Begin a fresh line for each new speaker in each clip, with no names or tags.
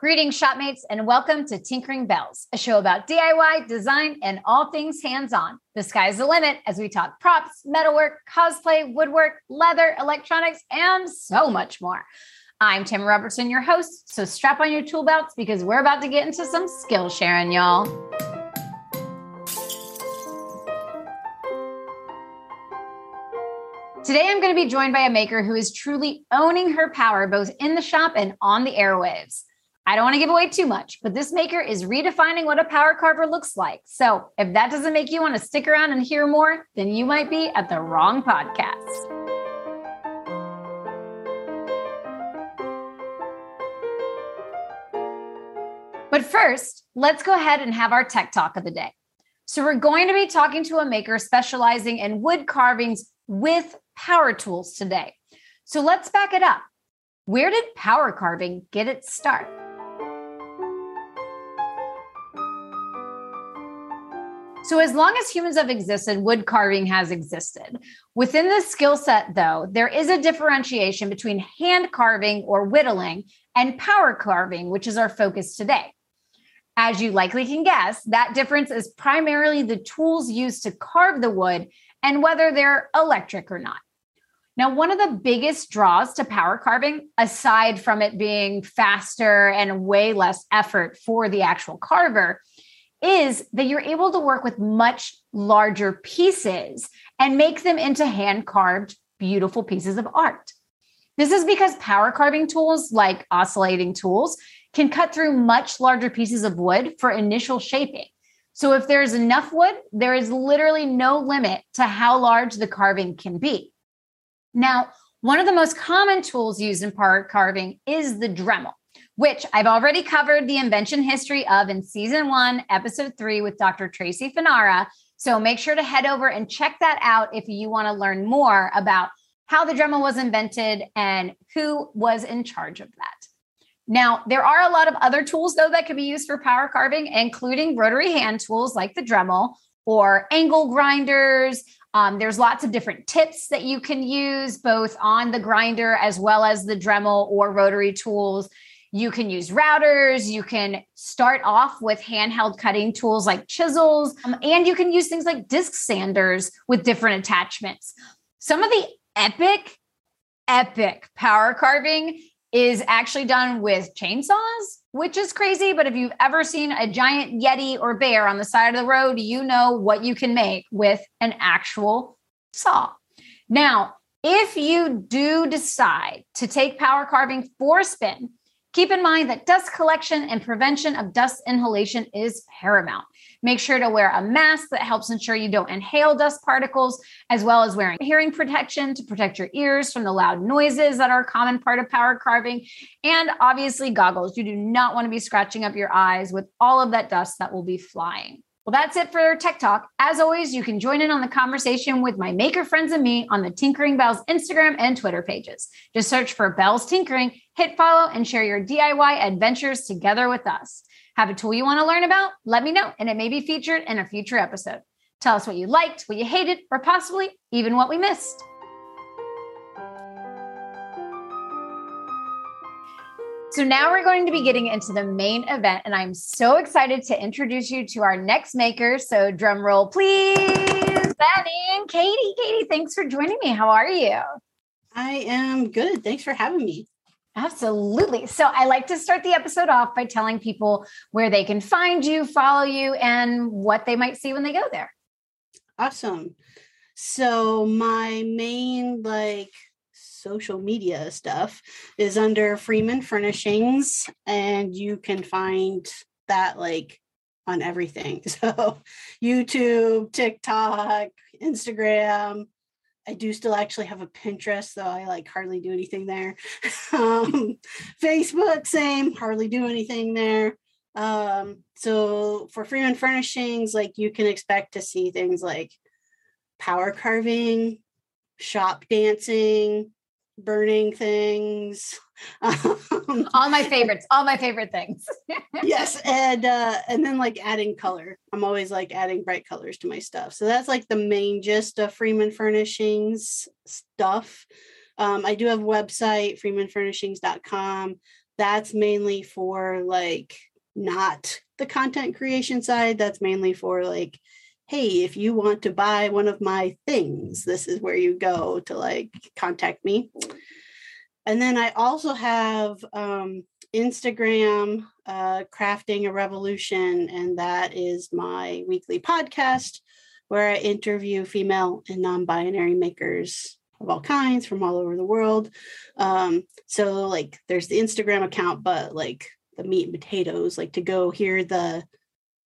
Greetings, shopmates, and welcome to Tinkering Bells, a show about DIY, design, and all things hands on. The sky's the limit as we talk props, metalwork, cosplay, woodwork, leather, electronics, and so much more. I'm Tim Robertson, your host, so strap on your tool belts because we're about to get into some skill sharing, y'all. Today, I'm going to be joined by a maker who is truly owning her power both in the shop and on the airwaves. I don't want to give away too much, but this maker is redefining what a power carver looks like. So if that doesn't make you want to stick around and hear more, then you might be at the wrong podcast. But first, let's go ahead and have our tech talk of the day. So, we're going to be talking to a maker specializing in wood carvings with power tools today. So, let's back it up. Where did power carving get its start? So, as long as humans have existed, wood carving has existed. Within this skill set, though, there is a differentiation between hand carving or whittling and power carving, which is our focus today. As you likely can guess, that difference is primarily the tools used to carve the wood and whether they're electric or not. Now, one of the biggest draws to power carving, aside from it being faster and way less effort for the actual carver, is that you're able to work with much larger pieces and make them into hand carved, beautiful pieces of art. This is because power carving tools like oscillating tools can cut through much larger pieces of wood for initial shaping. So, if there's enough wood, there is literally no limit to how large the carving can be. Now, one of the most common tools used in power carving is the Dremel which I've already covered the invention history of in season one, episode three with Dr. Tracy Finara. So make sure to head over and check that out if you want to learn more about how the Dremel was invented and who was in charge of that. Now, there are a lot of other tools, though, that can be used for power carving, including rotary hand tools like the Dremel or angle grinders. Um, there's lots of different tips that you can use both on the grinder as well as the Dremel or rotary tools. You can use routers. You can start off with handheld cutting tools like chisels, um, and you can use things like disc sanders with different attachments. Some of the epic, epic power carving is actually done with chainsaws, which is crazy. But if you've ever seen a giant Yeti or bear on the side of the road, you know what you can make with an actual saw. Now, if you do decide to take power carving for spin, Keep in mind that dust collection and prevention of dust inhalation is paramount. Make sure to wear a mask that helps ensure you don't inhale dust particles, as well as wearing hearing protection to protect your ears from the loud noises that are a common part of power carving. And obviously, goggles. You do not want to be scratching up your eyes with all of that dust that will be flying. Well, that's it for Tech Talk. As always, you can join in on the conversation with my maker friends and me on the Tinkering Bells Instagram and Twitter pages. Just search for Bells Tinkering, hit follow, and share your DIY adventures together with us. Have a tool you want to learn about? Let me know, and it may be featured in a future episode. Tell us what you liked, what you hated, or possibly even what we missed. So now we're going to be getting into the main event, and I'm so excited to introduce you to our next maker. So drum roll, please, Benny and Katie. Katie, thanks for joining me. How are you?
I am good. Thanks for having me.
Absolutely. So I like to start the episode off by telling people where they can find you, follow you, and what they might see when they go there.
Awesome. So my main like social media stuff is under Freeman Furnishings, and you can find that like on everything. So, YouTube, TikTok, Instagram. I do still actually have a Pinterest, though I like hardly do anything there. um, Facebook, same, hardly do anything there. Um, so for Freeman Furnishings, like you can expect to see things like power carving, shop dancing, burning things.
Um, all my favorites, all my favorite things.
yes, and uh, and then like adding color. I'm always like adding bright colors to my stuff. So that's like the main gist of Freeman Furnishings stuff. Um, I do have a website, freemanfurnishings.com. that's mainly for like not the content creation side. That's mainly for like, hey, if you want to buy one of my things, this is where you go to like contact me. And then I also have um, Instagram, uh, Crafting a Revolution, and that is my weekly podcast where I interview female and non binary makers of all kinds from all over the world. Um, so, like, there's the Instagram account, but like the meat and potatoes, like to go hear the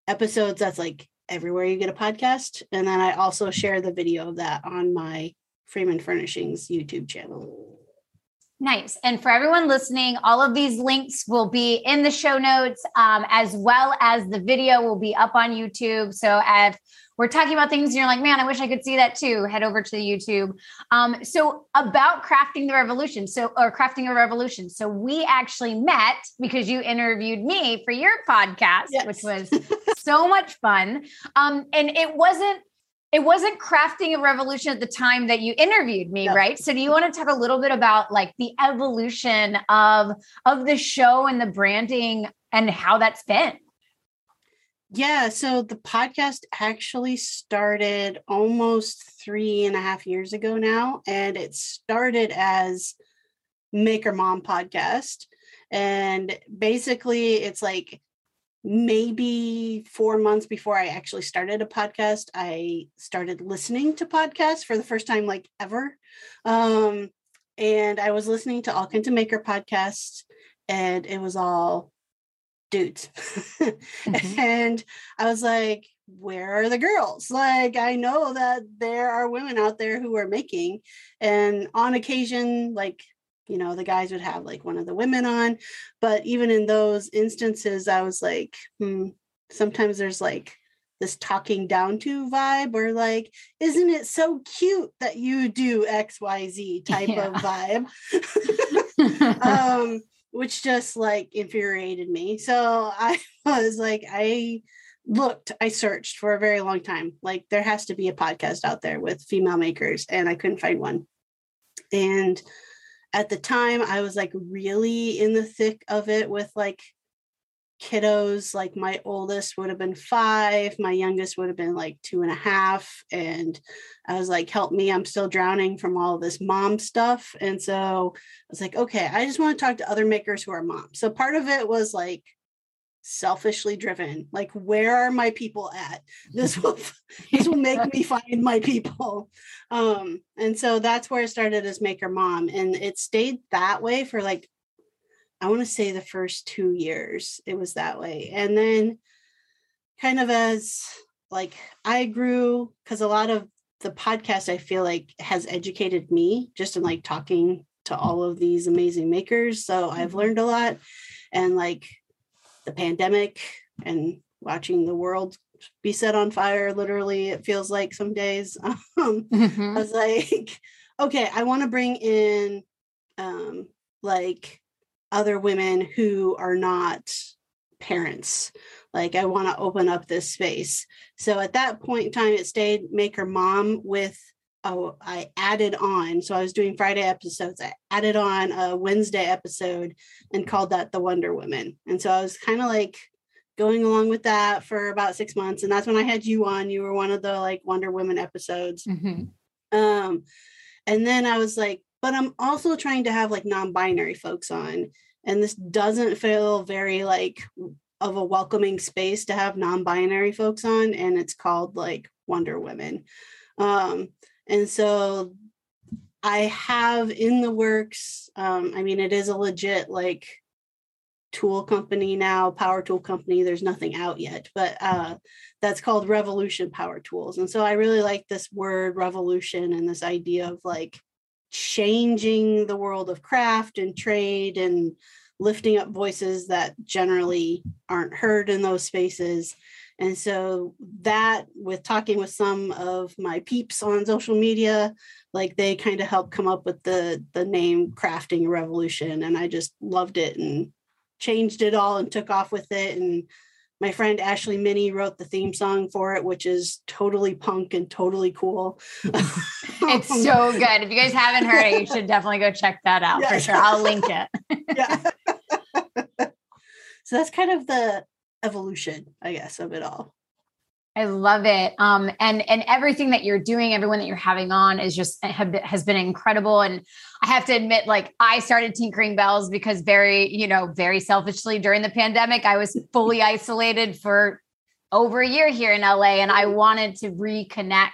episodes, that's like everywhere you get a podcast. And then I also share the video of that on my Freeman Furnishings YouTube channel.
Nice. And for everyone listening, all of these links will be in the show notes, um, as well as the video will be up on YouTube. So if we're talking about things and you're like, man, I wish I could see that too, head over to the YouTube. Um, so about crafting the revolution, so or crafting a revolution. So we actually met because you interviewed me for your podcast, yes. which was so much fun. Um, and it wasn't it wasn't crafting a revolution at the time that you interviewed me no. right so do you want to talk a little bit about like the evolution of of the show and the branding and how that's been
yeah so the podcast actually started almost three and a half years ago now and it started as maker mom podcast and basically it's like maybe four months before I actually started a podcast, I started listening to podcasts for the first time, like ever. Um, and I was listening to all kinds of maker podcasts, and it was all dudes. mm-hmm. And I was like, where are the girls? Like, I know that there are women out there who are making, and on occasion, like you know the guys would have like one of the women on but even in those instances i was like hmm sometimes there's like this talking down to vibe or like isn't it so cute that you do xyz type yeah. of vibe um which just like infuriated me. So i was like i looked i searched for a very long time. Like there has to be a podcast out there with female makers and i couldn't find one. And at the time I was like really in the thick of it with like kiddos. Like my oldest would have been five, my youngest would have been like two and a half. And I was like, help me, I'm still drowning from all this mom stuff. And so I was like, okay, I just want to talk to other makers who are moms. So part of it was like selfishly driven like where are my people at this will this will make me find my people um and so that's where it started as maker mom and it stayed that way for like i want to say the first two years it was that way. And then kind of as like i grew because a lot of the podcast i feel like has educated me just in like talking to all of these amazing makers. So i've mm-hmm. learned a lot. And like the pandemic and watching the world be set on fire literally it feels like some days. Um, mm-hmm. i was like okay i want to bring in um, like other women who are not parents like i want to open up this space so at that point in time it stayed maker mom with oh, I added on. So I was doing Friday episodes. I added on a Wednesday episode and called that the Wonder Women. And so I was kind of like going along with that for about six months. And that's when I had you on. You were one of the like Wonder Women episodes. Mm-hmm. Um, and then I was like, but I'm also trying to have like non-binary folks on. And this doesn't feel very like of a welcoming space to have non-binary folks on. And it's called like Wonder Women. Um, and so I have in the works, um, I mean, it is a legit like tool company now, power tool company. There's nothing out yet, but uh, that's called Revolution Power Tools. And so I really like this word revolution and this idea of like changing the world of craft and trade and lifting up voices that generally aren't heard in those spaces and so that with talking with some of my peeps on social media, like they kind of helped come up with the the name crafting revolution. And I just loved it and changed it all and took off with it. And my friend Ashley Minnie wrote the theme song for it, which is totally punk and totally cool.
it's so good. If you guys haven't heard it, you should definitely go check that out yeah. for sure. I'll link it. yeah.
so that's kind of the evolution i guess of it all
I love it. Um, and and everything that you're doing, everyone that you're having on is just have, has been incredible. And I have to admit, like I started tinkering bells because very, you know, very selfishly during the pandemic, I was fully isolated for over a year here in LA, and I wanted to reconnect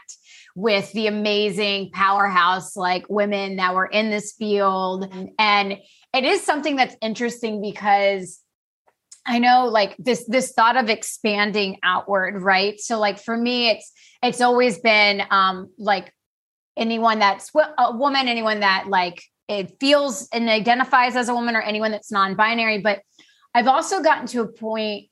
with the amazing powerhouse like women that were in this field. And it is something that's interesting because I know like this this thought of expanding outward, right? So like for me it's it's always been um like anyone that's a woman, anyone that like it feels and identifies as a woman or anyone that's non-binary, but I've also gotten to a point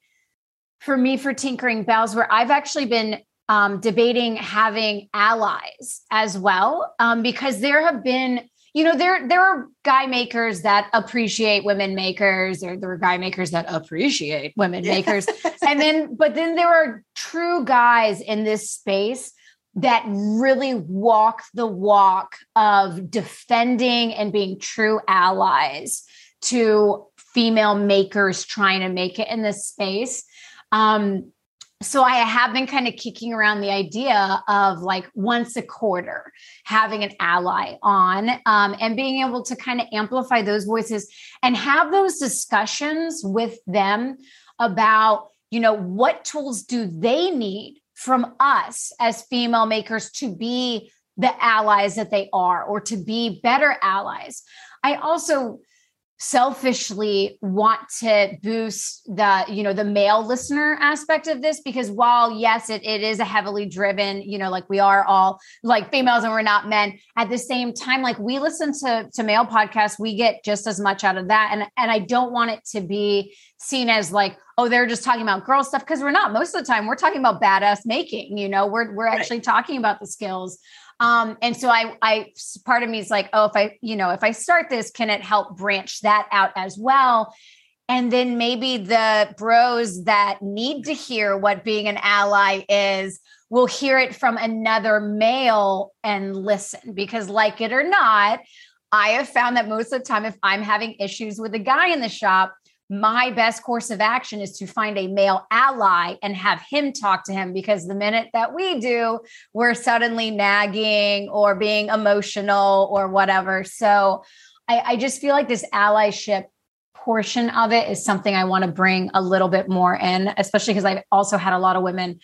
for me for tinkering bells where I've actually been um, debating having allies as well um, because there have been you know there there are guy makers that appreciate women makers or there are guy makers that appreciate women makers. And then but then there are true guys in this space that really walk the walk of defending and being true allies to female makers trying to make it in this space. Um, so I have been kind of kicking around the idea of like once a quarter having an ally on um, and being able to kind of amplify those voices and have those discussions with them about, you know, what tools do they need from us as female makers to be the allies that they are or to be better allies. I also selfishly want to boost the you know the male listener aspect of this because while yes it, it is a heavily driven you know like we are all like females and we're not men at the same time like we listen to to male podcasts we get just as much out of that. And and i don't want it to be seen as like oh they're just talking about girl stuff because we're not. Most of the time we're talking about badass making you know? We're we're actually right. talking about the skills um, and so I, I, part of me is like, oh, if I, you know, if I start this, can it help branch that out as well? And then maybe the bros that need to hear what being an ally is will hear it from another male and listen because, like it or not, I have found that most of the time, if I'm having issues with a guy in the shop, my best course of action is to find a male ally and have him talk to him because the minute that we do, we're suddenly nagging or being emotional or whatever. So I, I just feel like this allyship portion of it is something I want to bring a little bit more in, especially because I've also had a lot of women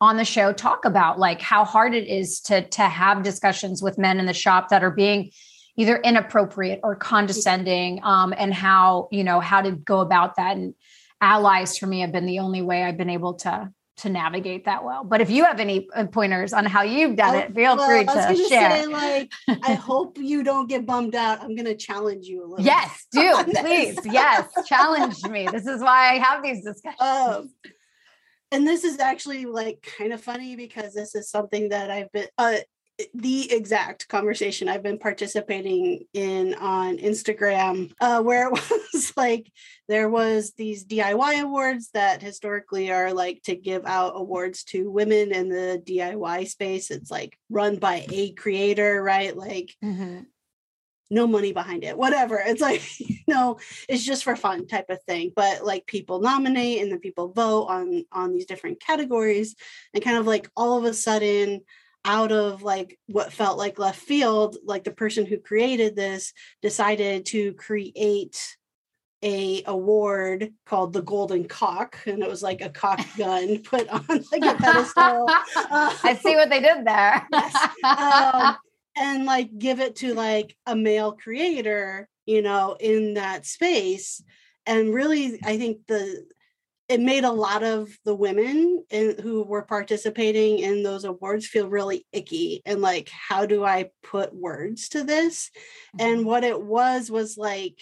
on the show talk about like how hard it is to to have discussions with men in the shop that are being either inappropriate or condescending um, and how you know how to go about that. And allies for me have been the only way i've been able to to navigate that well. But if you have any uh, pointers on how you've done it feel well, free to share.
say, like i hope you don't get bummed out. I'm going to challenge you a little
yes do please. Yes challenge me. This is why i have these discussions. Um,
and this is actually like kind of funny because this is something that I've been uh, the exact conversation I've been participating in on Instagram, uh, where it was like there was these DIY awards that historically are like to give out awards to women in the DIY space. It's like run by a creator, right? Like mm-hmm. no money behind it, whatever. It's like, you know, it's just for fun type of thing. But like people nominate and then people vote on on these different categories and kind of like all of a sudden out of like what felt like left field like the person who created this decided to create a award called the golden cock and it was like a cock gun put on like a pedestal
uh, i see what they did there yes.
um, and like give it to like a male creator you know in that space and really i think the it made a lot of the women in, who were participating in those awards feel really icky and like how do i put words to this mm-hmm. and what it was was like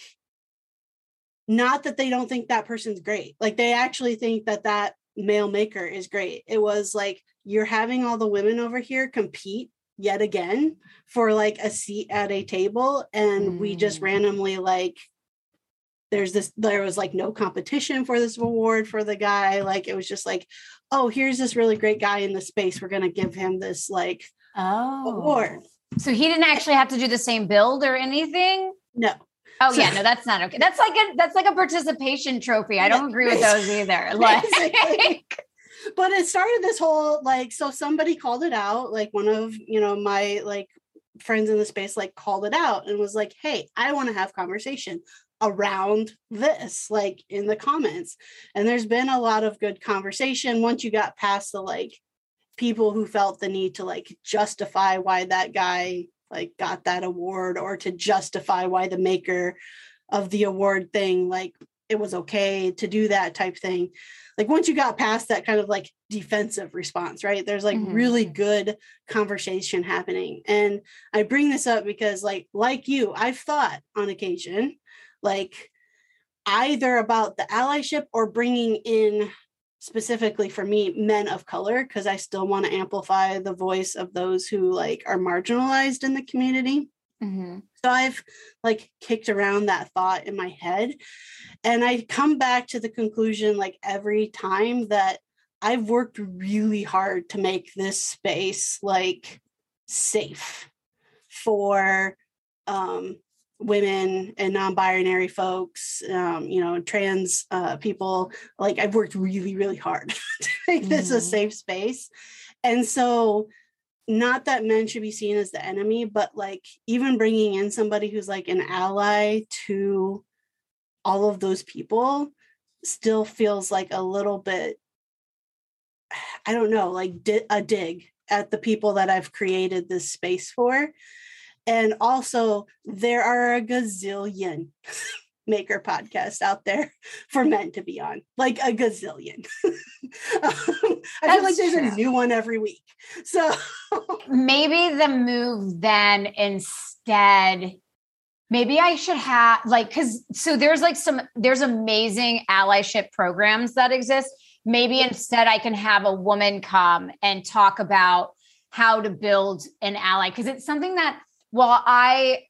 not that they don't think that person's great like they actually think that that male maker is great it was like you're having all the women over here compete yet again for like a seat at a table and mm. we just mm. randomly like there's this there was like no competition for this award for the guy. Like it was just like oh here's this really great guy in the space. We're going to give him this like
oh. award. So he didn't actually have to do the same build or anything?
No.
Oh so, yeah, no, that's not okay. That's like a that's like a participation trophy. I don't agree with those either. Like
but it started this whole like so somebody called it out like one of you know my like friends in the space like called it out and was like hey i want to have conversation around this like in the comments and there's been a lot of good conversation once you got past the like people who felt the need to like justify why that guy like got that award or to justify why the maker of the award thing like it was okay to do that type thing like once you got past that kind of like defensive response right there's like mm-hmm. really good conversation happening and i bring this up because like like you i've thought on occasion like either about the allyship or bringing in specifically for me men of color because i still want to amplify the voice of those who like are marginalized in the community mm-hmm. so i've like kicked around that thought in my head and i come back to the conclusion like every time that i've worked really hard to make this space like safe for um women and non-binary folks um, you know trans uh, people like i've worked really really hard to make mm-hmm. this a mm-hmm. safe space and so not that men should be seen as the enemy but like even bringing in somebody who's like an ally to all of those people still feels like a little bit i don't know like di- a dig at the people that i've created this space for and also, there are a gazillion maker podcasts out there for men to be on, like a gazillion. um, I feel like there's true. a new one every week. So
maybe the move then instead maybe I should have like cuz so there's like some there's amazing allyship programs that exist. Maybe instead I can have a woman come and talk about how to build an ally because it's something that while I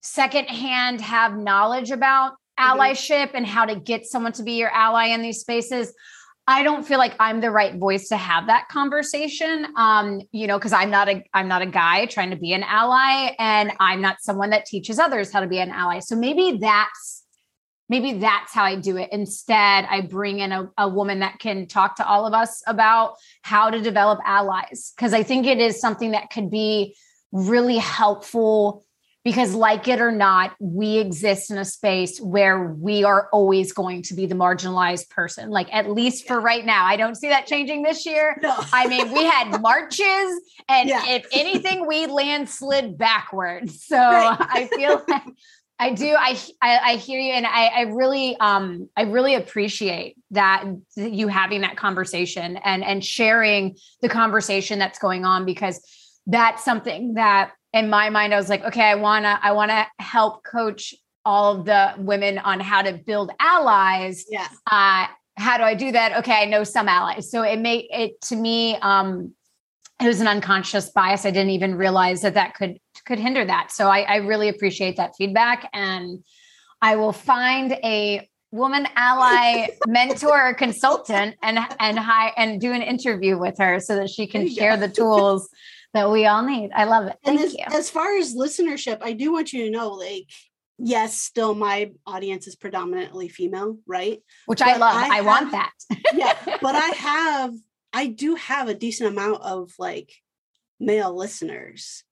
secondhand have knowledge about mm-hmm. allyship and how to get someone to be your ally in these spaces, I don't feel like I'm the right voice to have that conversation. Um, you know, because I'm not a I'm not a guy trying to be an ally, and I'm not someone that teaches others how to be an ally. So maybe that's maybe that's how I do it. Instead, I bring in a, a woman that can talk to all of us about how to develop allies. Because I think it is something that could be really helpful because like it or not we exist in a space where we are always going to be the marginalized person like at least for right now i don't see that changing this year no. i mean we had marches and yeah. if anything we landslid backwards so right. i feel like I do. I, I, I hear you, and I, I really um I really appreciate that you having that conversation and and sharing the conversation that's going on because that's something that in my mind I was like, okay, I wanna I wanna help coach all of the women on how to build allies.
Yeah.
Uh, how do I do that? Okay, I know some allies. So it made it to me. Um, it was an unconscious bias. I didn't even realize that that could could hinder that. So I, I really appreciate that feedback, and I will find a woman ally mentor or consultant and and hi and do an interview with her so that she can share go. the tools that we all need. I love it. Thank
and as,
you.
As far as listenership, I do want you to know, like, yes, still my audience is predominantly female, right?
Which but I love. I, I have, want that.
yeah, but I have, I do have a decent amount of like male listeners,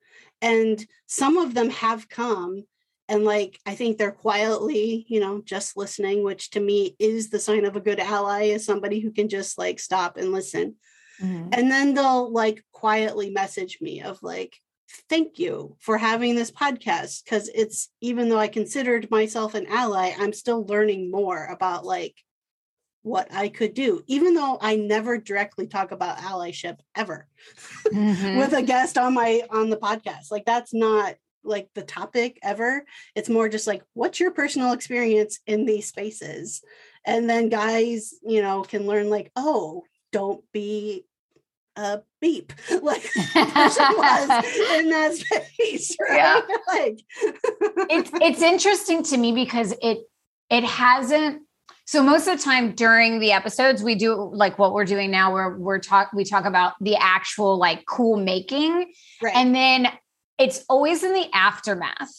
and some of them have come. And like, I think they're quietly, you know, just listening, which to me is the sign of a good ally, is somebody who can just like stop and listen Mm-hmm. And then they'll like quietly message me of like, thank you for having this podcast. Cause it's even though I considered myself an ally, I'm still learning more about like what I could do, even though I never directly talk about allyship ever mm-hmm. with a guest on my on the podcast. Like that's not like the topic ever. It's more just like, what's your personal experience in these spaces? And then guys, you know, can learn like, oh, don't be a beep like person was in that space right yeah. like
it's it's interesting to me because it it hasn't so most of the time during the episodes we do like what we're doing now where we're talk we talk about the actual like cool making right. and then it's always in the aftermath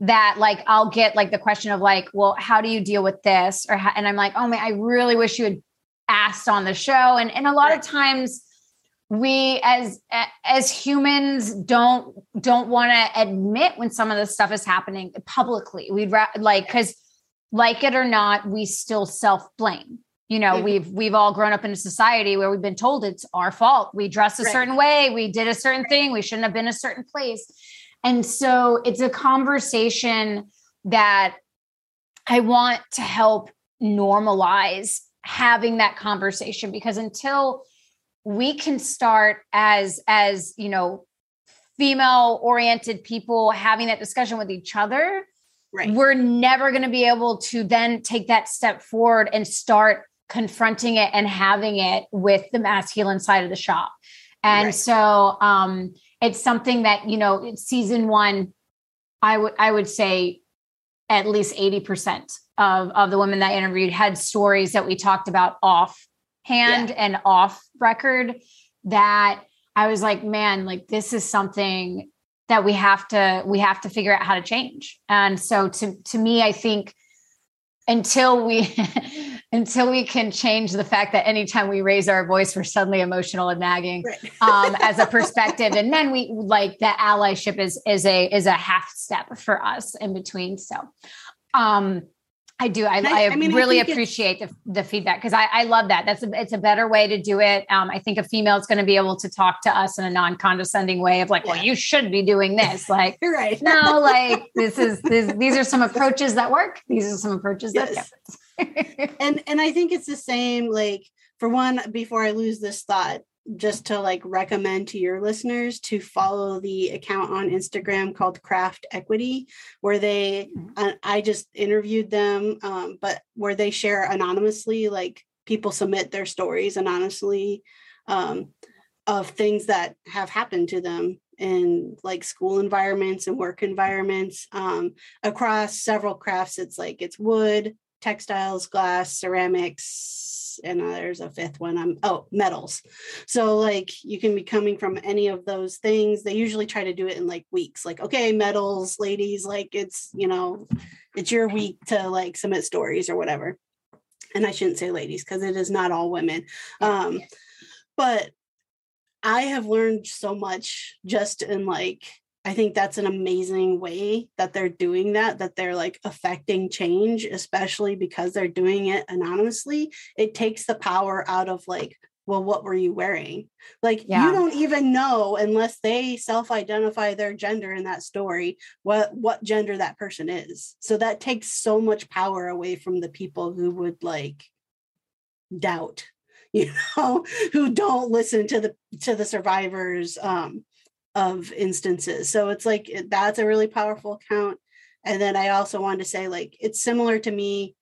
that like I'll get like the question of like, well, how do you deal with this? Or how, and I'm like, oh man, I really wish you had asked on the show. And and a lot right. of times we as as humans don't don't want to admit when some of this stuff is happening publicly. We'd ra- like because like it or not, we still self blame. You know, mm-hmm. we've we've all grown up in a society where we've been told it's our fault. We dress a right. certain way, we did a certain thing, we shouldn't have been a certain place. And so it's a conversation that I want to help normalize having that conversation because until we can start as as you know female oriented people having that discussion with each other right. we're never going to be able to then take that step forward and start confronting it and having it with the masculine side of the shop and right. so um it's something that you know season one i would i would say at least 80% of, of the women that I interviewed had stories that we talked about off hand yeah. and off record that I was like, man, like this is something that we have to we have to figure out how to change. And so to to me, I think until we until we can change the fact that anytime we raise our voice, we're suddenly emotional and nagging right. um, as a perspective. And then we like the allyship is is a is a half step for us in between. So um I do. I, I, I mean, really I appreciate the, the feedback because I, I love that. That's a, it's a better way to do it. Um, I think a female is going to be able to talk to us in a non-condescending way of like, yeah. well, you should be doing this. Like,
right?
No, like this is this, these are some approaches that work. These are some approaches yes. that
and and I think it's the same. Like for one, before I lose this thought, just to like recommend to your listeners to follow the account on Instagram called Craft Equity, where they, mm-hmm. uh, I just interviewed them, um, but where they share anonymously, like people submit their stories anonymously um, of things that have happened to them in like school environments and work environments um, across several crafts. It's like it's wood, textiles, glass, ceramics, and uh, there's a fifth one. I'm oh metals. So like you can be coming from any of those things. They usually try to do it in like weeks. Like okay, metals, ladies, like it's you know, it's your week to like submit stories or whatever. And I shouldn't say ladies because it is not all women. Um, but I have learned so much just in like I think that's an amazing way that they're doing that, that they're like affecting change, especially because they're doing it anonymously. It takes the power out of like, well, what were you wearing? Like, yeah. you don't even know unless they self identify their gender in that story, what, what gender that person is. So that takes so much power away from the people who would like doubt you know who don't listen to the to the survivors um of instances. So it's like that's a really powerful account. And then I also wanted to say, like, it's similar to me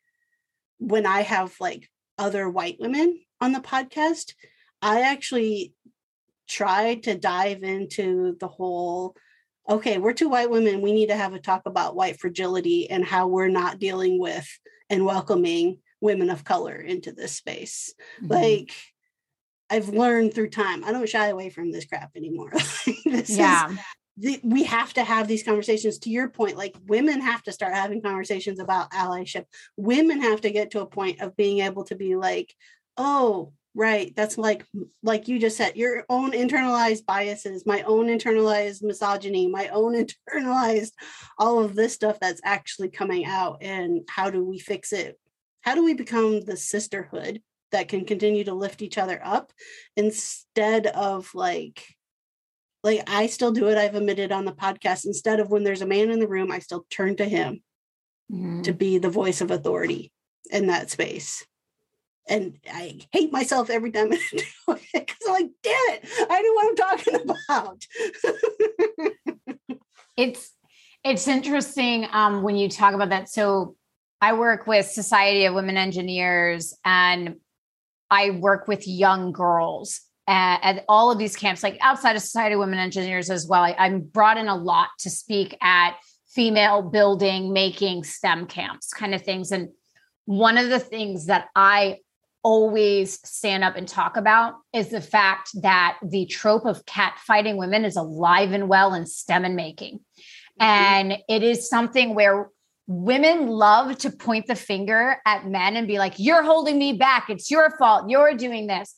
when I have like other white women on the podcast. I actually try to dive into the whole okay, we're two white women. We need to have a talk about white fragility and how we're not dealing with and welcoming women of color into this space. Mm-hmm. Like, I've learned through time. I don't shy away from this crap anymore. this yeah. The, we have to have these conversations to your point like women have to start having conversations about allyship women have to get to a point of being able to be like oh right that's like like you just said your own internalized biases my own internalized misogyny my own internalized all of this stuff that's actually coming out and how do we fix it how do we become the sisterhood that can continue to lift each other up instead of like like I still do it. I've admitted on the podcast. Instead of when there's a man in the room, I still turn to him mm-hmm. to be the voice of authority in that space. And I hate myself every time I do it because I'm like, damn it, I know what I'm talking
about. it's it's interesting um, when you talk about that. So I work with Society of Women Engineers, and I work with young girls at, at, all of these camps, like outside of Society of Women Engineers as well. I, I'm brought in a lot to speak at female building, making STEM camps, kind of things. And one of the things that I always stand up and talk about is the fact that the trope of cat fighting women is alive and well in STEM and making. Mm-hmm. And it is something where women love to point the finger at men and be like, you're holding me back. It's your fault. You're doing this.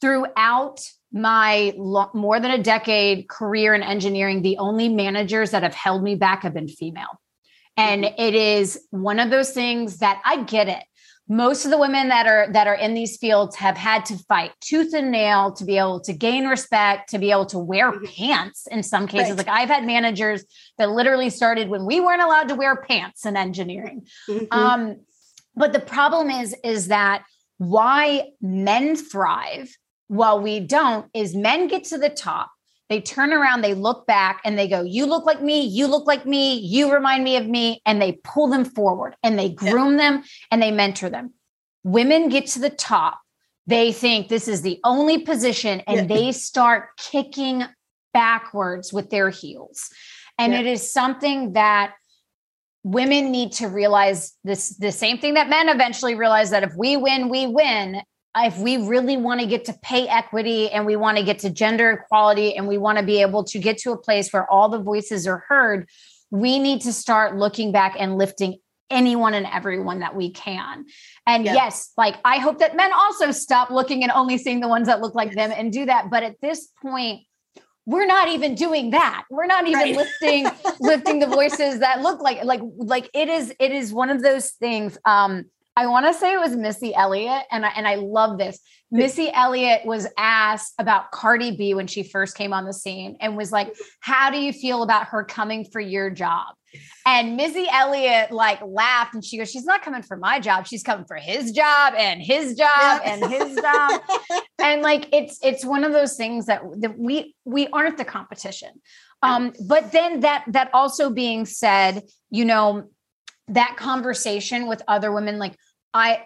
Throughout my lo- more than a decade career in engineering, the only managers that have held me back have been female. And mm-hmm. it is one of those things that I get it most of the women that are that are in these fields have had to fight tooth and nail to be able to gain respect to be able to wear mm-hmm. pants in some cases right. like i've had managers that literally started when we weren't allowed to wear pants in engineering mm-hmm. um, but the problem is is that why men thrive while we don't is men get to the top they turn around, they look back, and they go, You look like me, you look like me, you remind me of me. And they pull them forward and they groom yeah. them and they mentor them. Women get to the top, they think this is the only position, and yeah. they start kicking backwards with their heels. And yeah. it is something that women need to realize this the same thing that men eventually realize that if we win we win if we really want to get to pay equity and we want to get to gender equality and we want to be able to get to a place where all the voices are heard, we need to start looking back and lifting anyone and everyone that we can. And yes. yes, like I hope that men also stop looking and only seeing the ones that look like them and do that. But at this point, we're not even doing that. We're not even right. lifting lifting the voices that look like like like it is it is one of those things um I want to say it was Missy Elliott, and I, and I love this. Missy Elliott was asked about Cardi B when she first came on the scene, and was like, "How do you feel about her coming for your job?" And Missy Elliott like laughed, and she goes, "She's not coming for my job. She's coming for his job and his job and his job." and like it's it's one of those things that that we we aren't the competition. Um, but then that that also being said, you know that conversation with other women like i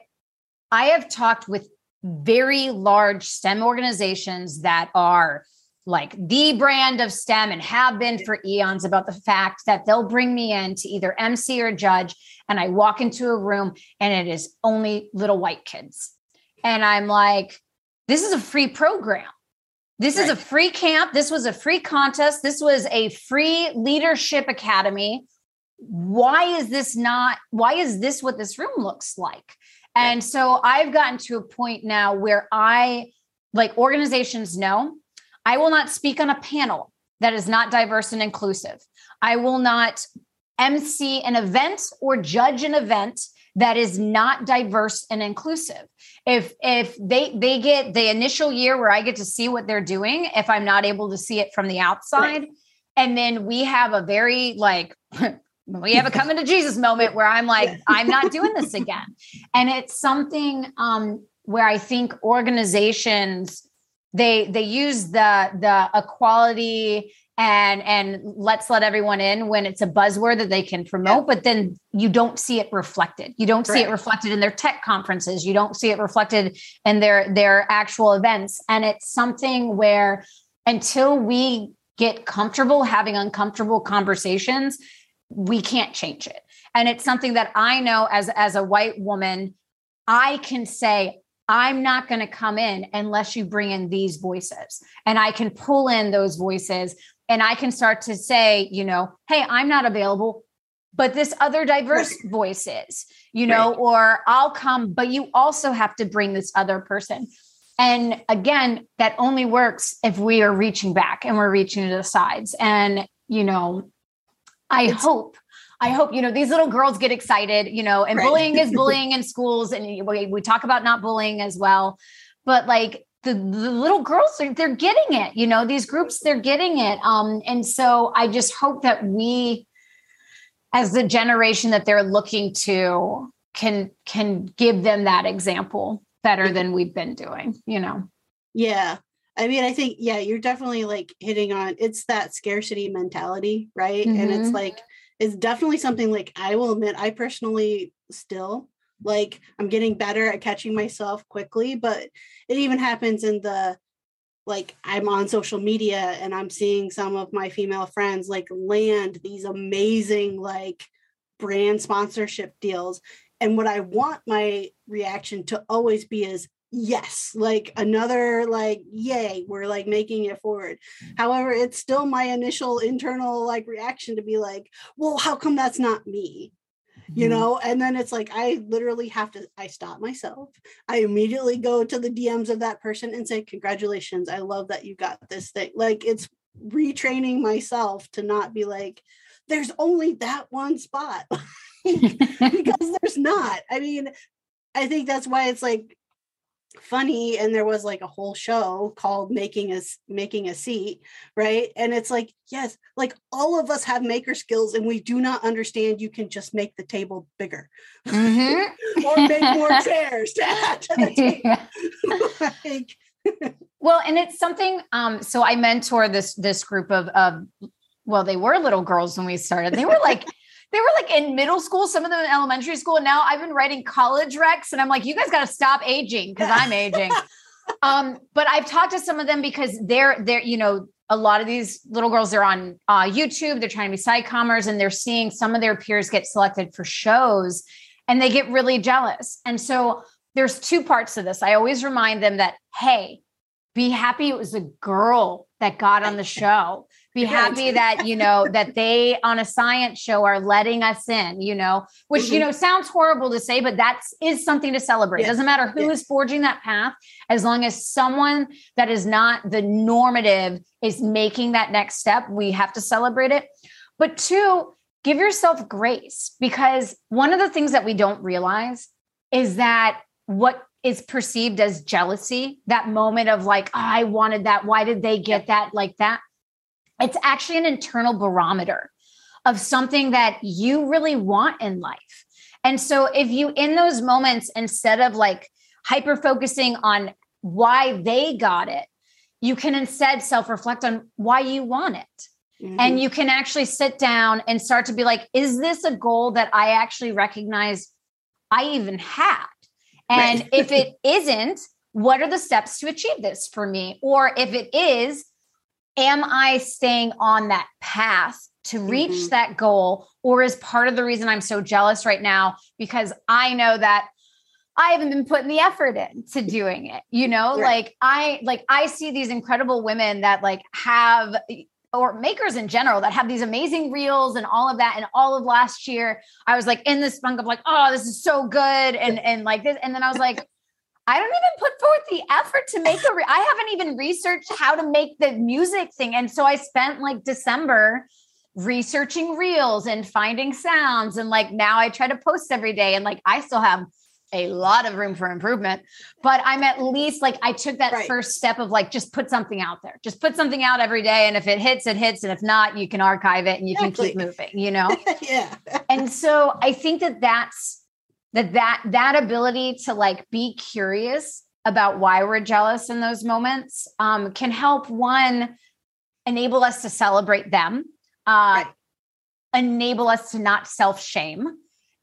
i have talked with very large stem organizations that are like the brand of STEM and have been for eons about the fact that they'll bring me in to either MC or judge. And I walk into a room and it is only little white kids. And I'm like, this is a free program. This right. is a free camp. This was a free contest. This was a free leadership academy why is this not why is this what this room looks like? And so i've gotten to a point now where i like organizations know i will not speak on a panel that is not diverse and inclusive. I will not mc an event or judge an event that is not diverse and inclusive. If if they they get the initial year where i get to see what they're doing if i'm not able to see it from the outside right. and then we have a very like we have a coming to Jesus moment where I'm like, I'm not doing this again. And it's something um, where I think organizations they they use the the equality and and let's let everyone in when it's a buzzword that they can promote yeah. but then you don't see it reflected. You don't see it reflected in their tech conferences. You don't see it reflected in their their actual events. And it's something where until we get comfortable having uncomfortable conversations we can't change it and it's something that i know as as a white woman i can say i'm not going to come in unless you bring in these voices and i can pull in those voices and i can start to say you know hey i'm not available but this other diverse right. voice is you know right. or i'll come but you also have to bring this other person and again that only works if we are reaching back and we're reaching to the sides and you know I it's, hope I hope you know these little girls get excited, you know, and right. bullying is bullying in schools, and we, we talk about not bullying as well. But like the, the little girls, are, they're getting it, you know, these groups, they're getting it. Um, and so I just hope that we, as the generation that they're looking to, can can give them that example better than we've been doing, you know.
Yeah. I mean, I think, yeah, you're definitely like hitting on it's that scarcity mentality, right? Mm-hmm. And it's mm-hmm. like, it's definitely something like I will admit, I personally still like I'm getting better at catching myself quickly, but it even happens in the like I'm on social media and I'm seeing some of my female friends like land these amazing like brand sponsorship deals. And what I want my reaction to always be is yes like another like yay we're like making it forward. However it's still my initial internal like reaction to be like well how come that's not me? You
Mm-hmm.
know and then it's like i literally have to i stop myself. I immediately go to the dms of that person and say congratulations i love that you got this thing. Like it's retraining myself to not be like there's only that one spot. Because there's not. I mean i think that's why it's like funny and there was like a whole show called making us making a seat right and it's like yes like all of us have maker skills and we do not understand you can just make the table bigger
Mhm.
or make more chairs to add to the table like,
Well, and it's something. Um, so I mentor this this group of of well, they were little girls when we started. They were like they were like in middle school, some of them in elementary school. And now I've been writing college recs, and I'm like, you guys got to stop aging because I'm aging. um, but I've talked to some of them because they're they're you know a lot of these little girls they're on uh, YouTube. They're trying to be psychomers, and they're seeing some of their peers get selected for shows, and they get really jealous. And so there's two parts to this. I always remind them that hey be happy it was a girl that got on the show be happy that you know that they on a science show are letting us in you know which you
Mhm.
know sounds horrible to say but that's is something to celebrate
Yes.
doesn't matter who is forging that path as long as someone that is not the normative is making that next step we have to celebrate it but two give yourself grace because one of the things that we don't realize is that what is perceived as jealousy, that moment of like, "Oh, I wanted that. Why did they get that like that? It's actually an internal barometer of something that you really want in life. And so if you in those moments, instead of like hyper focusing on why they got it, you can instead self reflect on why you want it
Mhm.
and you can actually sit down and start to be like is this a goal that i actually recognize i even had and
Right.
if it isn't what are the steps to achieve this for me or if it is am i staying on that path to reach
Mhm.
that goal or is part of the reason i'm so jealous right now because i know that I haven't been putting the effort in to doing it. You know,
Right.
like I like I see these incredible women that like have or makers in general that have these amazing reels and all of that. And all of last year, I was like in this funk of like, oh, this is so good. And and like this. And then I was like, I don't even put forth the effort to make a re- I haven't even researched how to make the music thing. And so I spent like December researching reels and finding sounds. And like now I try to post every day. And like I still have a lot of room for improvement, but I'm at least like I took that
Right.
first step of like just put something out there. Just put something out every day. And if it hits, it hits. And if not, you can archive it and you can keep moving, you know?
yeah.
and so i think that that's that that that ability to like be curious about why we're jealous in those moments um, can help one enable us to celebrate them uh,
Right.
enable us to not self-shame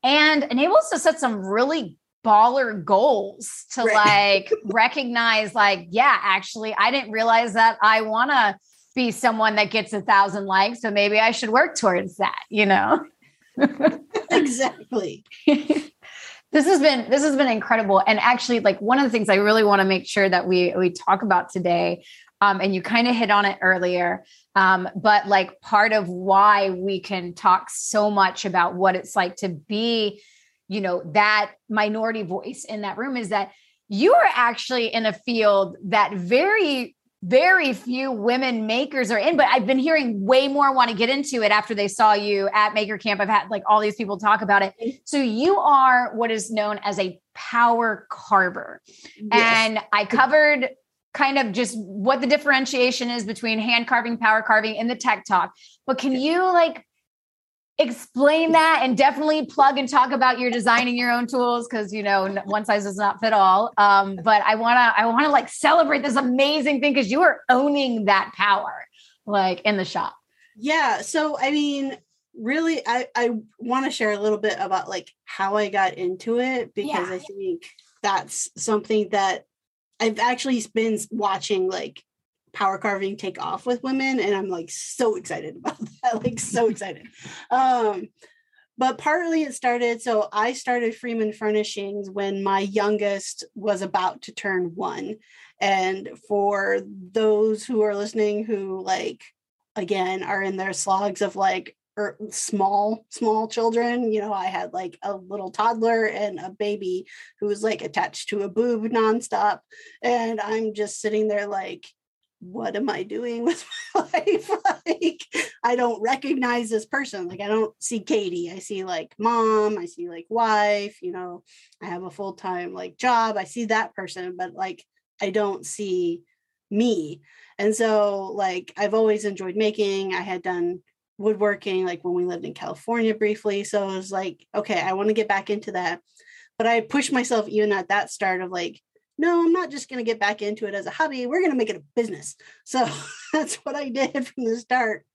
and enable us to set some really baller goals to
Right.
like recognize like yeah actually i didn't realize that i want to be someone that gets a thousand likes so maybe i should work towards that you know
exactly.
this has been this has been incredible. And actually like one of the things i really want to make sure that we we talk about today um, and you kind of hit on it earlier um, but like part of why we can talk so much about what it's like to be you know that minority voice in that room is that you are actually in a field that very very few women makers are in but i've been hearing way more want to get into it after they saw you at maker camp i've had like all these people talk about it so you are what is known as a power carver
Yes.
and I covered kind of just what the differentiation is between hand carving, power carving, and the tech talk. But can you like explain that and definitely plug and talk about your designing your own tools because you know one size does not fit all. Um, but I wanna I wanna like celebrate this amazing thing because you are owning that power like in the shop.
yeah so i mean really i i want to share a little bit about like how i got into it because
Yeah.
i think that's something that i've actually been watching like power carving take off with women and i'm like so excited about that like so excited. Um but partly it started so i started freeman furnishings when my youngest was about to turn one. And for those who are listening who like again are in their slogs of like er, small small children you know i had like a little toddler and a baby who was like attached to a boob nonstop and i'm just sitting there like what am I doing with my life? like, I don't recognize this person. Like, I don't see Katie. I see like mom. I see like wife. You know, I have a full time like job. I see that person, but like, I don't see me. And so, like, I've always enjoyed making. I had done woodworking like when we lived in California briefly. So I was like, okay, I want to get back into that. But I pushed myself even at that start of like, no, I'm not just going to get back into it as a hobby. We're going to make it a business. So that's what I did from the start.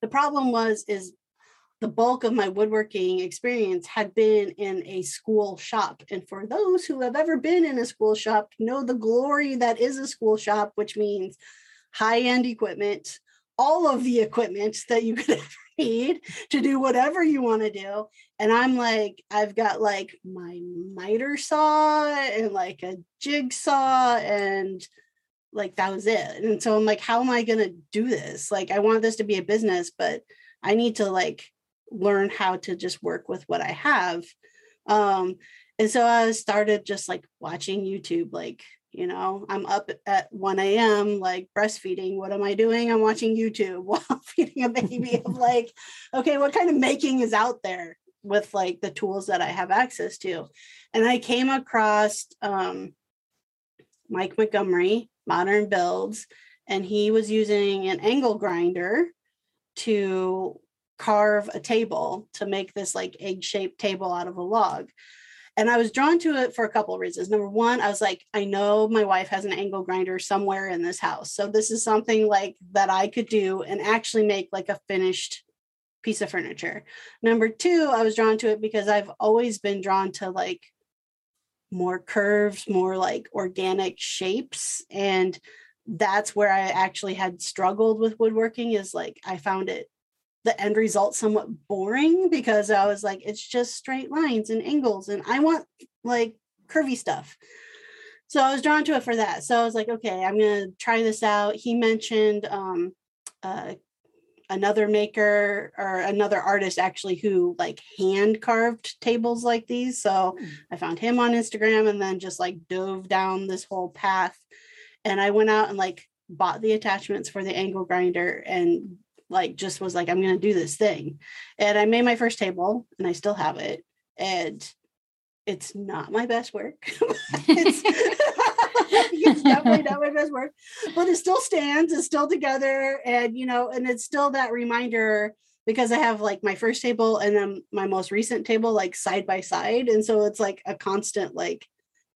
The problem was is the bulk of my woodworking experience had been in a school shop. And for those who have ever been in a school shop, know the glory that is a school shop, which means high-end equipment, all of the equipment that you could ever need to do whatever you want to do. And I'm like, I've got like my miter saw and like a jigsaw and like that was it. And so I'm like, how am I going to do this? Like, I want this to be a business, but I need to like learn how to just work with what I have. Um, and so I started just like watching YouTube, like you know i'm up at 1 a.m like breastfeeding what am i doing? I'm watching youtube while feeding a baby. Of like okay what kind of making is out there with like the tools that i have access to? And i came across um, mike montgomery modern builds and he was using an angle grinder to carve a table to make this like egg shaped table out of a log and I was drawn to it for a couple of reasons. Number one, I was like, I know my wife has an angle grinder somewhere in this house. So this is something like that I could do and actually make like a finished piece of furniture. Number two, I was drawn to it because I've always been drawn to like more curves, more like organic shapes. And that's where I actually had struggled with woodworking is like I found it the end result somewhat boring because I was like, it's just straight lines and angles, and I want like curvy stuff. So I was drawn to it for that. So I was like, okay, I'm gonna try this out. He mentioned um, uh, another maker or another artist actually who like hand carved tables like these. So mm. I found him on Instagram and then just like dove down this whole path. And I went out and like bought the attachments for the angle grinder and like just was like i'm going to do this thing and i made my first table and i still have it and it's not my best work it's, it's definitely not my best work but it still stands it's still together and you know and it's still that reminder because i have like my first table and then my most recent table like side by side and so it's like a constant like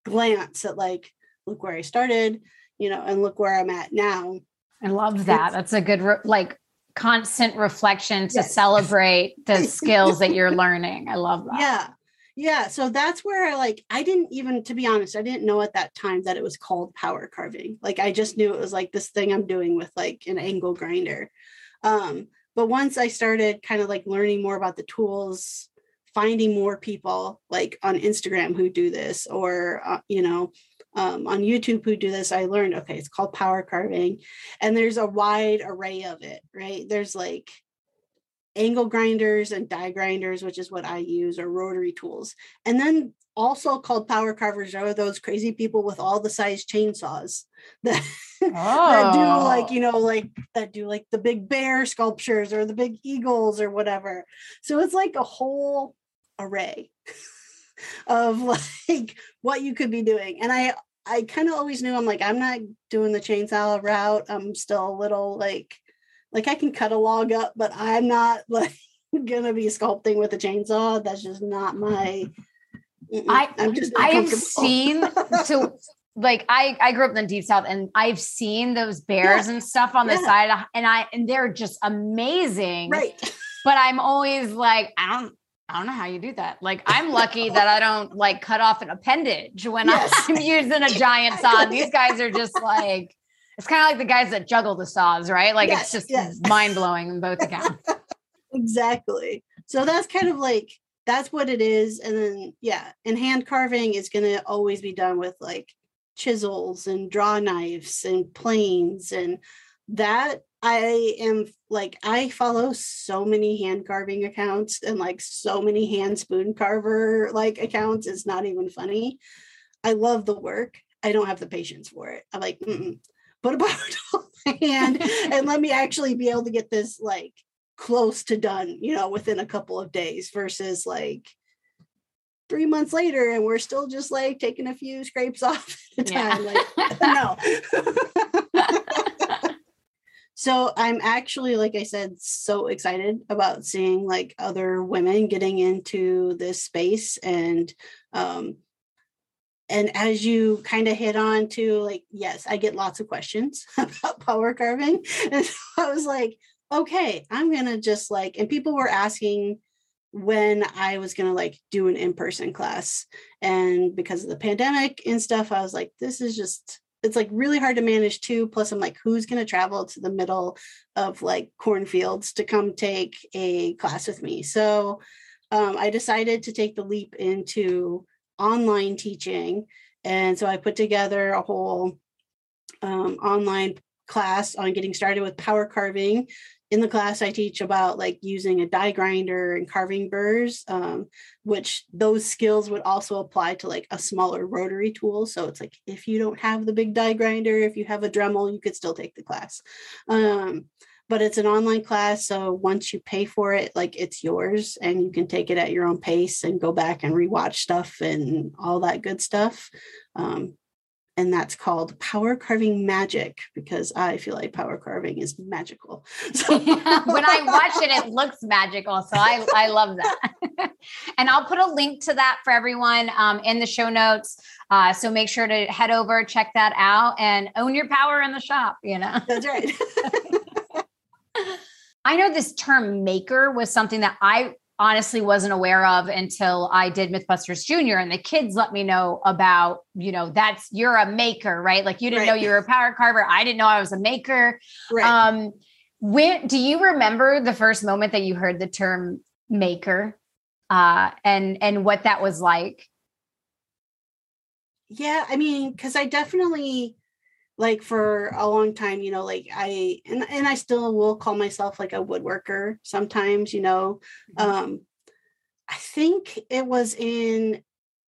glance at like look where i started you know and look where i'm at now
I love that. It's, That's a good like constant reflection to yes. celebrate the skills that you're learning. I love that.
Yeah. Yeah. So that's where I like, I didn't even, to be honest, I didn't know at that time that it was called power carving. Like I just knew it was like this thing I'm doing with like an angle grinder. Um, but once I started kind of like learning more about the tools, finding more people like on Instagram who do this, or, uh, you know, um, on YouTube who do this, I learned okay, it's called power carving, and there's a wide array of it, right? There's like angle grinders and die grinders, which is what I use, or rotary tools. And then also called power carvers are those crazy people with all the size chainsaws that, oh. that do like, you know, like that do like the big bear sculptures or the big eagles or whatever. So it's like a whole array of like what you could be doing. And I I kind of always knew I'm like, I'm not doing the chainsaw route. I'm still a little like like I can cut a log up, but I'm not like gonna be sculpting with a chainsaw. That's just not my
I I'm just I've seen so like I I grew up in the deep south and I've seen those bears yeah. and stuff on yeah. the side and I and they're just amazing.
Right.
But I'm always like, I don't I don't know how you do that. Like I'm lucky that I don't like cut off an appendage when yes. I'm using a giant saw. These guys are just like it's kind of like the guys that juggle the saws, right? Like yes, it's just yes. mind blowing in both accounts.
exactly. so that's kind of like that's what it is and then yeah and hand carving is going to always be done with like chisels and draw knives and planes and that I am like I follow so many hand carving accounts and like so many hand spoon carver like accounts. It's not even funny. I love the work. I don't have the patience for it. I'm like, put a bottle hand and let me actually be able to get this like close to done, you know, within a couple of days versus like three months later and we're still just like taking a few scrapes off at a time. Yeah. Like, no. So I'm actually, like I said, so excited about seeing like other women getting into this space and um and as you kind of hit on to like yes i get lots of questions about power carving and so i was like okay i'm gonna just like and people were asking when I was to like do an in person class. And because of the pandemic and stuff, I was like, this is just, it's like really hard to manage too. Plus, I'm like, who's going to travel to the middle of like cornfields to come take a class with me? So um, I decided to take the leap into online teaching. And so I put together a whole um, online class on getting started with power carving in the class i teach about like using a die grinder and carving burrs um, which those skills would also apply to like a smaller rotary tool. So it's like if you don't have the big die grinder if you have a dremel you could still take the class. Um, but it's an online class so once you pay for it like it's yours and you can take it at your own pace and go back and rewatch stuff and all that good stuff. Um, and that's called power carving magic because I feel like power carving is magical.
So when I watch it, it looks magical. So I, I love that. and I'll put a link to that for everyone um, in the show notes. Uh, so make sure to head over, check that out, and own your power in the shop. You know,
that's right.
I know this term maker was something that I honestly wasn't aware of until I did Mythbusters Junior and the kids let me know about, you know, that's you're a maker, right? Like you didn't right. know you were a power carver. I didn't know I was a maker. Right. Um when do you remember the first moment that you heard the term maker uh and and what that was like?
Yeah, I mean, cuz I definitely like for a long time you know like i and, and i still will call myself like a woodworker sometimes you know mm-hmm. um i think it was in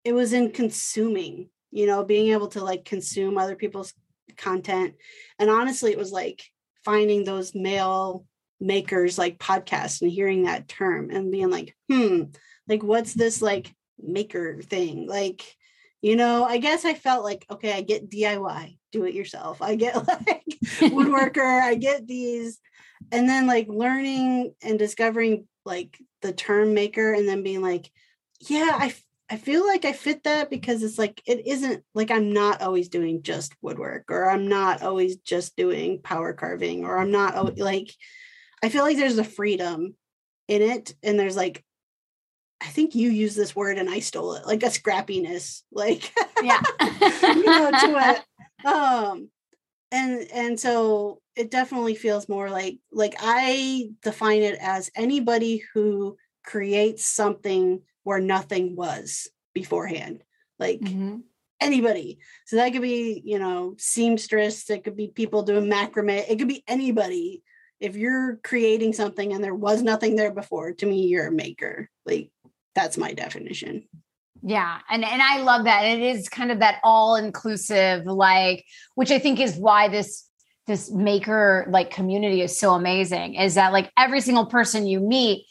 it was in consuming you know being able to like consume other people's content and honestly it was like finding those male makers like podcasts and hearing that term and being like hmm like what's this like maker thing like you know i guess i felt like okay i get diy do it yourself. I get like woodworker, I get these. And then like learning and discovering like the term maker and then being like, yeah, I I feel like I fit that because it's like it isn't like I'm not always doing just woodwork or I'm not always just doing power carving or I'm not like I feel like there's a freedom in it and there's like I think you use this word and I stole it, like a scrappiness, like yeah, you know, to it um and and so it definitely feels more like like i define it as anybody who creates something where nothing was beforehand. Like mm-hmm. anybody. So that could be you know seamstress it could be people doing macrame it could be anybody. If you're creating something and there was nothing there before to me you're a maker. Like that's my definition
yeah. And and I love that. And it is kind of that all inclusive like which I think is why this this maker like community is so amazing is that like every single person you meet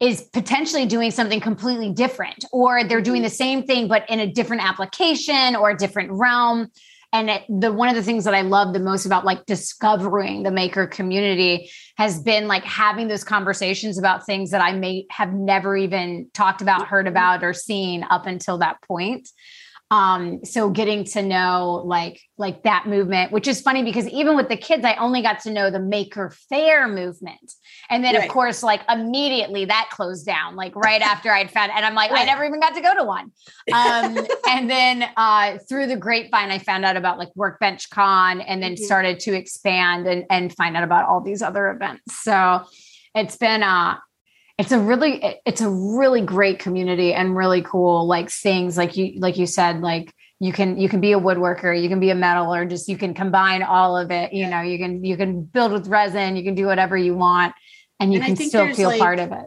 is potentially doing something completely different or they're doing mm-hmm. the same thing but in a different application or a different realm and it, the one of the things that i love the most about like discovering the maker community has been like having those conversations about things that i may have never even talked about heard about or seen up until that point um so getting to know like like that movement which is funny because even with the kids i only got to know the Maker Faire movement and then right. of course like immediately that closed down like right after i'd found and i'm like right. i never even got to go to one um and then uh through the grapevine i found out about like WorkbenchCon and then mm-hmm. started to expand and and find out about all these other events so it's been uh it's a really it's a really great community and really cool like things like you like you said like you can you can be a woodworker you can be a metal or just you can combine all of it you know you can you can build with resin you can do whatever you want and you and can still feel like, part of it.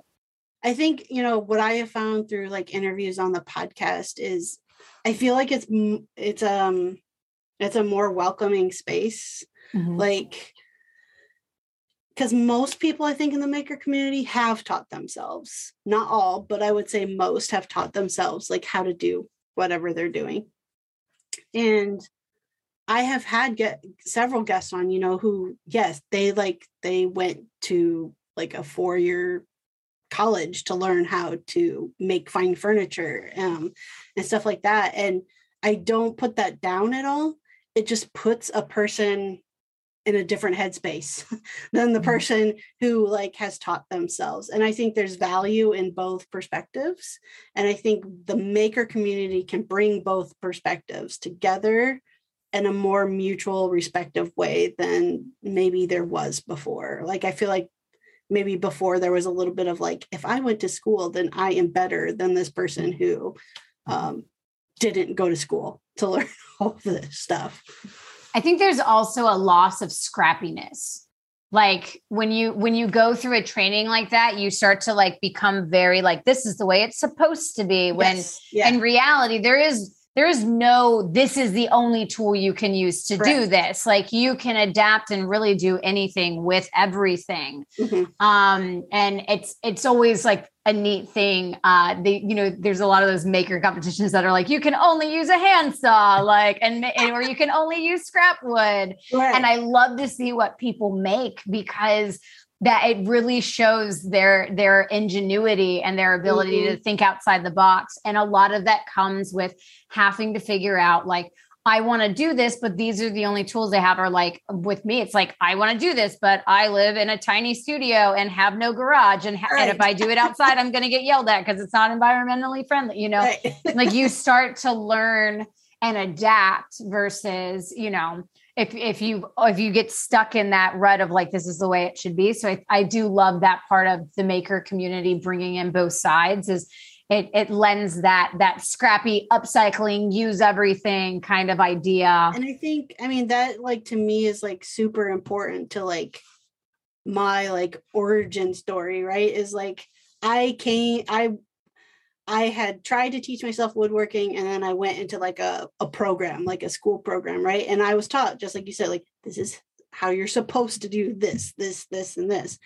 I think you know what i have found through like interviews on the podcast is i feel like it's it's um it's a more welcoming space. Mm-hmm. like because most people i think in the maker community have taught themselves. Not all but i would say most have taught themselves like how to do whatever they're doing. And i have had get several guests on you know who yes they like they went to like a four year college to learn how to make fine furniture um, and stuff like that and i don't put that down at all. It just puts a person in a different headspace than the mm-hmm. person who like has taught themselves and i think there's value in both perspectives and i think the maker community can bring both perspectives together in a more mutual respective way than maybe there was before like i feel like maybe before there was a little bit of like if i went to school then i am better than this person who um, didn't go to school to learn all this stuff
I think there's also a loss of scrappiness. Like when you when you go through a training like that, you start to like become very like this is the way it's supposed to be. When yes. yeah. in reality, there is there is no this is the only tool you can use to Correct. do this like you can adapt and really do anything with everything mm-hmm. um and it's it's always like a neat thing uh they you know there's a lot of those maker competitions that are like you can only use a handsaw like and or you can only use scrap wood right. and i love to see what people make because that it really shows their their ingenuity and their ability mm-hmm. to think outside the box and a lot of that comes with having to figure out like I want to do this, but these are the only tools I have. Are like with me, it's like I want to do this, but I live in a tiny studio and have no garage, and, ha- right. and if I do it outside, I'm going to get yelled at because it's not environmentally friendly. You know, right. like you start to learn and adapt versus you know if if you if you get stuck in that rut of like this is the way it should be. So I, I do love that part of the maker community bringing in both sides is it it lends that that scrappy upcycling use everything kind of idea.
And i think i mean that like to me is like super important to like my like origin story right? Is like i came i I had tried to teach myself woodworking and then I went into like a, a program, like a school program, right? And I was taught, just like you said, like this is how you're supposed to do this, this, this, and this.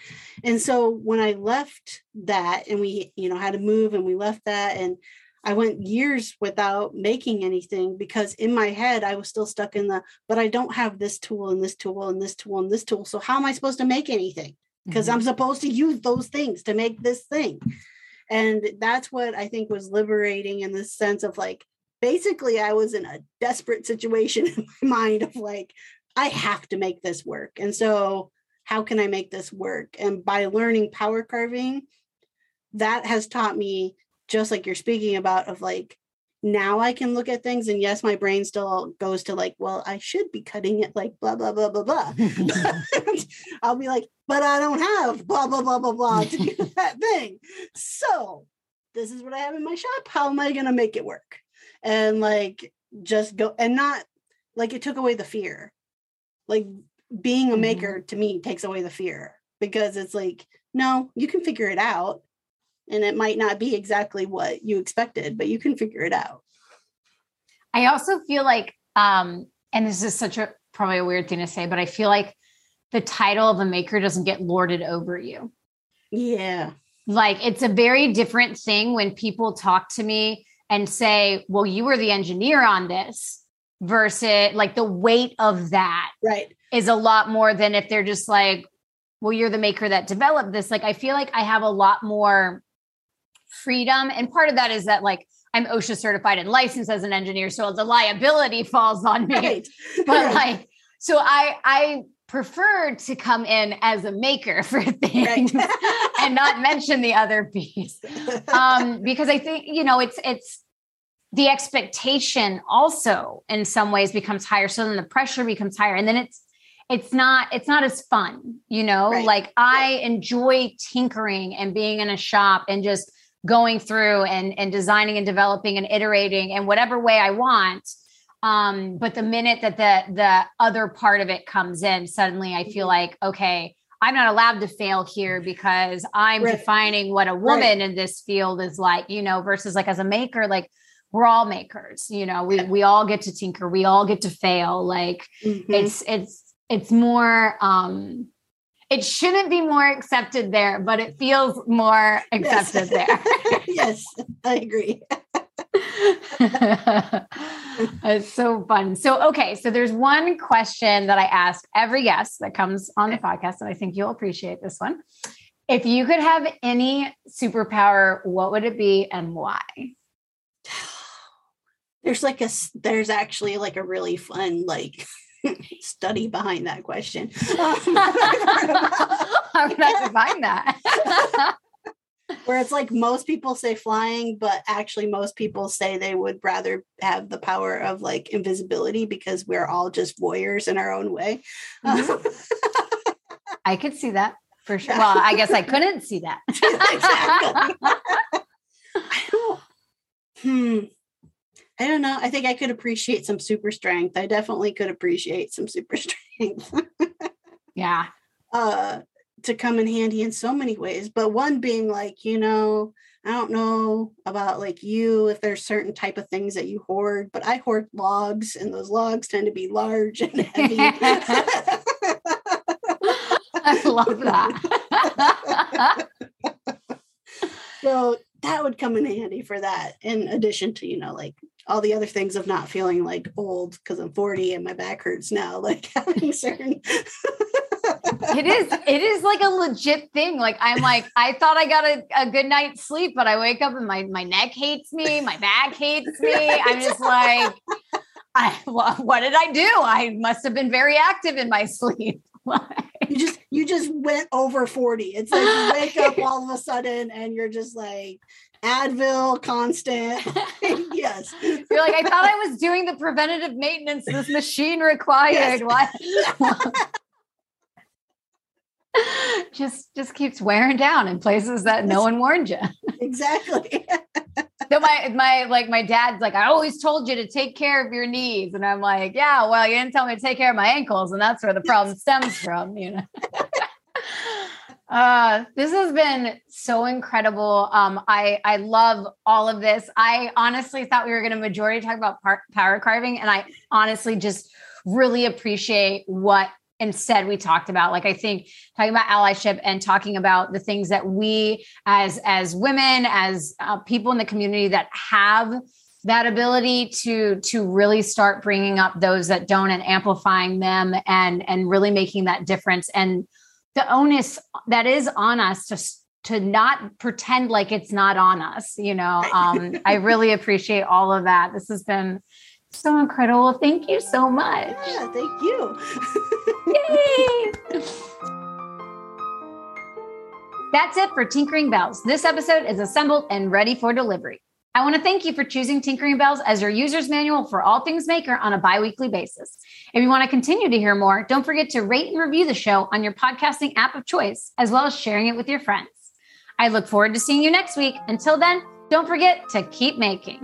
And so when I left that and we, you know, had to move and we left that and I went years without making anything because in my head I was still stuck in the, but I don't have this tool and this tool and this tool and this tool. So how am I supposed to make anything? Because mm-hmm. I'm supposed to use those things to make this thing. And that's what I think was liberating in the sense of like, basically, I was in a desperate situation in my mind of like, I have to make this work. And so, how can I make this work? And by learning power carving, that has taught me, just like you're speaking about, of like, now I can look at things and yes, my brain still goes to like, well, I should be cutting it like blah, blah, blah, blah, blah. I'll be like, but I don't have blah, blah, blah, blah, blah to do that thing. So this is what I have in my shop. How am I going to make it work? And like, just go and not like it took away the fear. Like being a maker mm-hmm. to me takes away the fear because it's like, no, you can figure it out and it might not be exactly what you expected but you can figure it out.
I also feel like um and this is such a probably a weird thing to say but i feel like the title of a maker doesn't get lorded over you.
Yeah.
Like it's a very different thing when people talk to me and say well you were the engineer on this versus like the weight of that
right.
is a lot more than if they're just like well you're the maker that developed this. Like i feel like i have a lot more freedom. And part of that is that like I'm OSHA certified and licensed as an engineer, so the liability falls on me. Right. But like, so I I prefer to come in as a maker for things right. and not mention the other piece, um, because I think you know it's it's the expectation also in some ways becomes higher, so then the pressure becomes higher, and then it's it's not it's not as fun you know right. like i enjoy tinkering and being in a shop and just going through and and designing and developing and iterating in whatever way i want um but the minute that the the other part of it comes in suddenly i feel mm-hmm. like okay i'm not allowed to fail here because i'm right. defining what a woman right. in this field is like you know versus like as a maker like we're all makers you know we we all get to tinker we all get to fail like mm-hmm. it's it's it's more um it shouldn't be more accepted there but it feels more accepted
yes. there yes i agree
it's so fun. So, okay. So, there's one question that I ask every guest that comes on the podcast, and I think you'll appreciate this one. If you could have any superpower, what would it be and why?
There's like a, there's actually like a really fun, like, study behind that question. How
would I find that?
where it's like most people say flying, but actually most people say they would rather have the power of like invisibility because we're all just voyeurs in our own way.
Mm-hmm. I could see that for sure. Well, I guess I couldn't see that.
I don't, hmm. I don't know. I think I could appreciate some super strength. I definitely could appreciate some super strength.
yeah.
Uh to come in handy in so many ways but one being like you know i don't know about like you if there's certain type of things that you hoard but i hoard logs and those logs tend to be large and heavy
i love that
so that would come in handy for that in addition to you know like all the other things of not feeling like old because i'm 40 and my back hurts now like having certain
it is it is like a legit thing like i'm like i thought i got a, a good night's sleep but i wake up and my my neck hates me my back hates me. I'm just like i well, what did i do? I must have been very active in my sleep.
You just you just went over 40 it's like you wake up all of a sudden and you're just like Advil, constant. yes.
You're like, I thought I was doing the preventative maintenance this machine required. Yes. Why? just just keeps wearing down in places that no one warned you.
exactly.
so my my like my dad's like, I always told you to take care of your knees. And I'm like, yeah, well, you didn't tell me to take care of my ankles. And that's where the problem stems from, you know. Uh, this has been so incredible. Um, I I love all of this. I honestly thought we were going to majority talk about par- power carving, and I honestly just really appreciate what instead we talked about like i think talking about allyship and talking about the things that we as as women as uh, people in the community that have that ability to to really start bringing up those that don't and amplifying them and and really making that difference and the onus that is on us to to not pretend like it's not on us you know um i really appreciate all of that this has been so incredible. Thank you so much.
Yeah, thank you.
Yay! That's it for Tinkering Bells. This episode is assembled and ready for delivery. I want to thank you for choosing Tinkering Bells as your user's manual for all things maker on a bi weekly basis. If you want to continue to hear more, don't forget to rate and review the show on your podcasting app of choice, as well as sharing it with your friends. I look forward to seeing you next week. Until then, don't forget to keep making.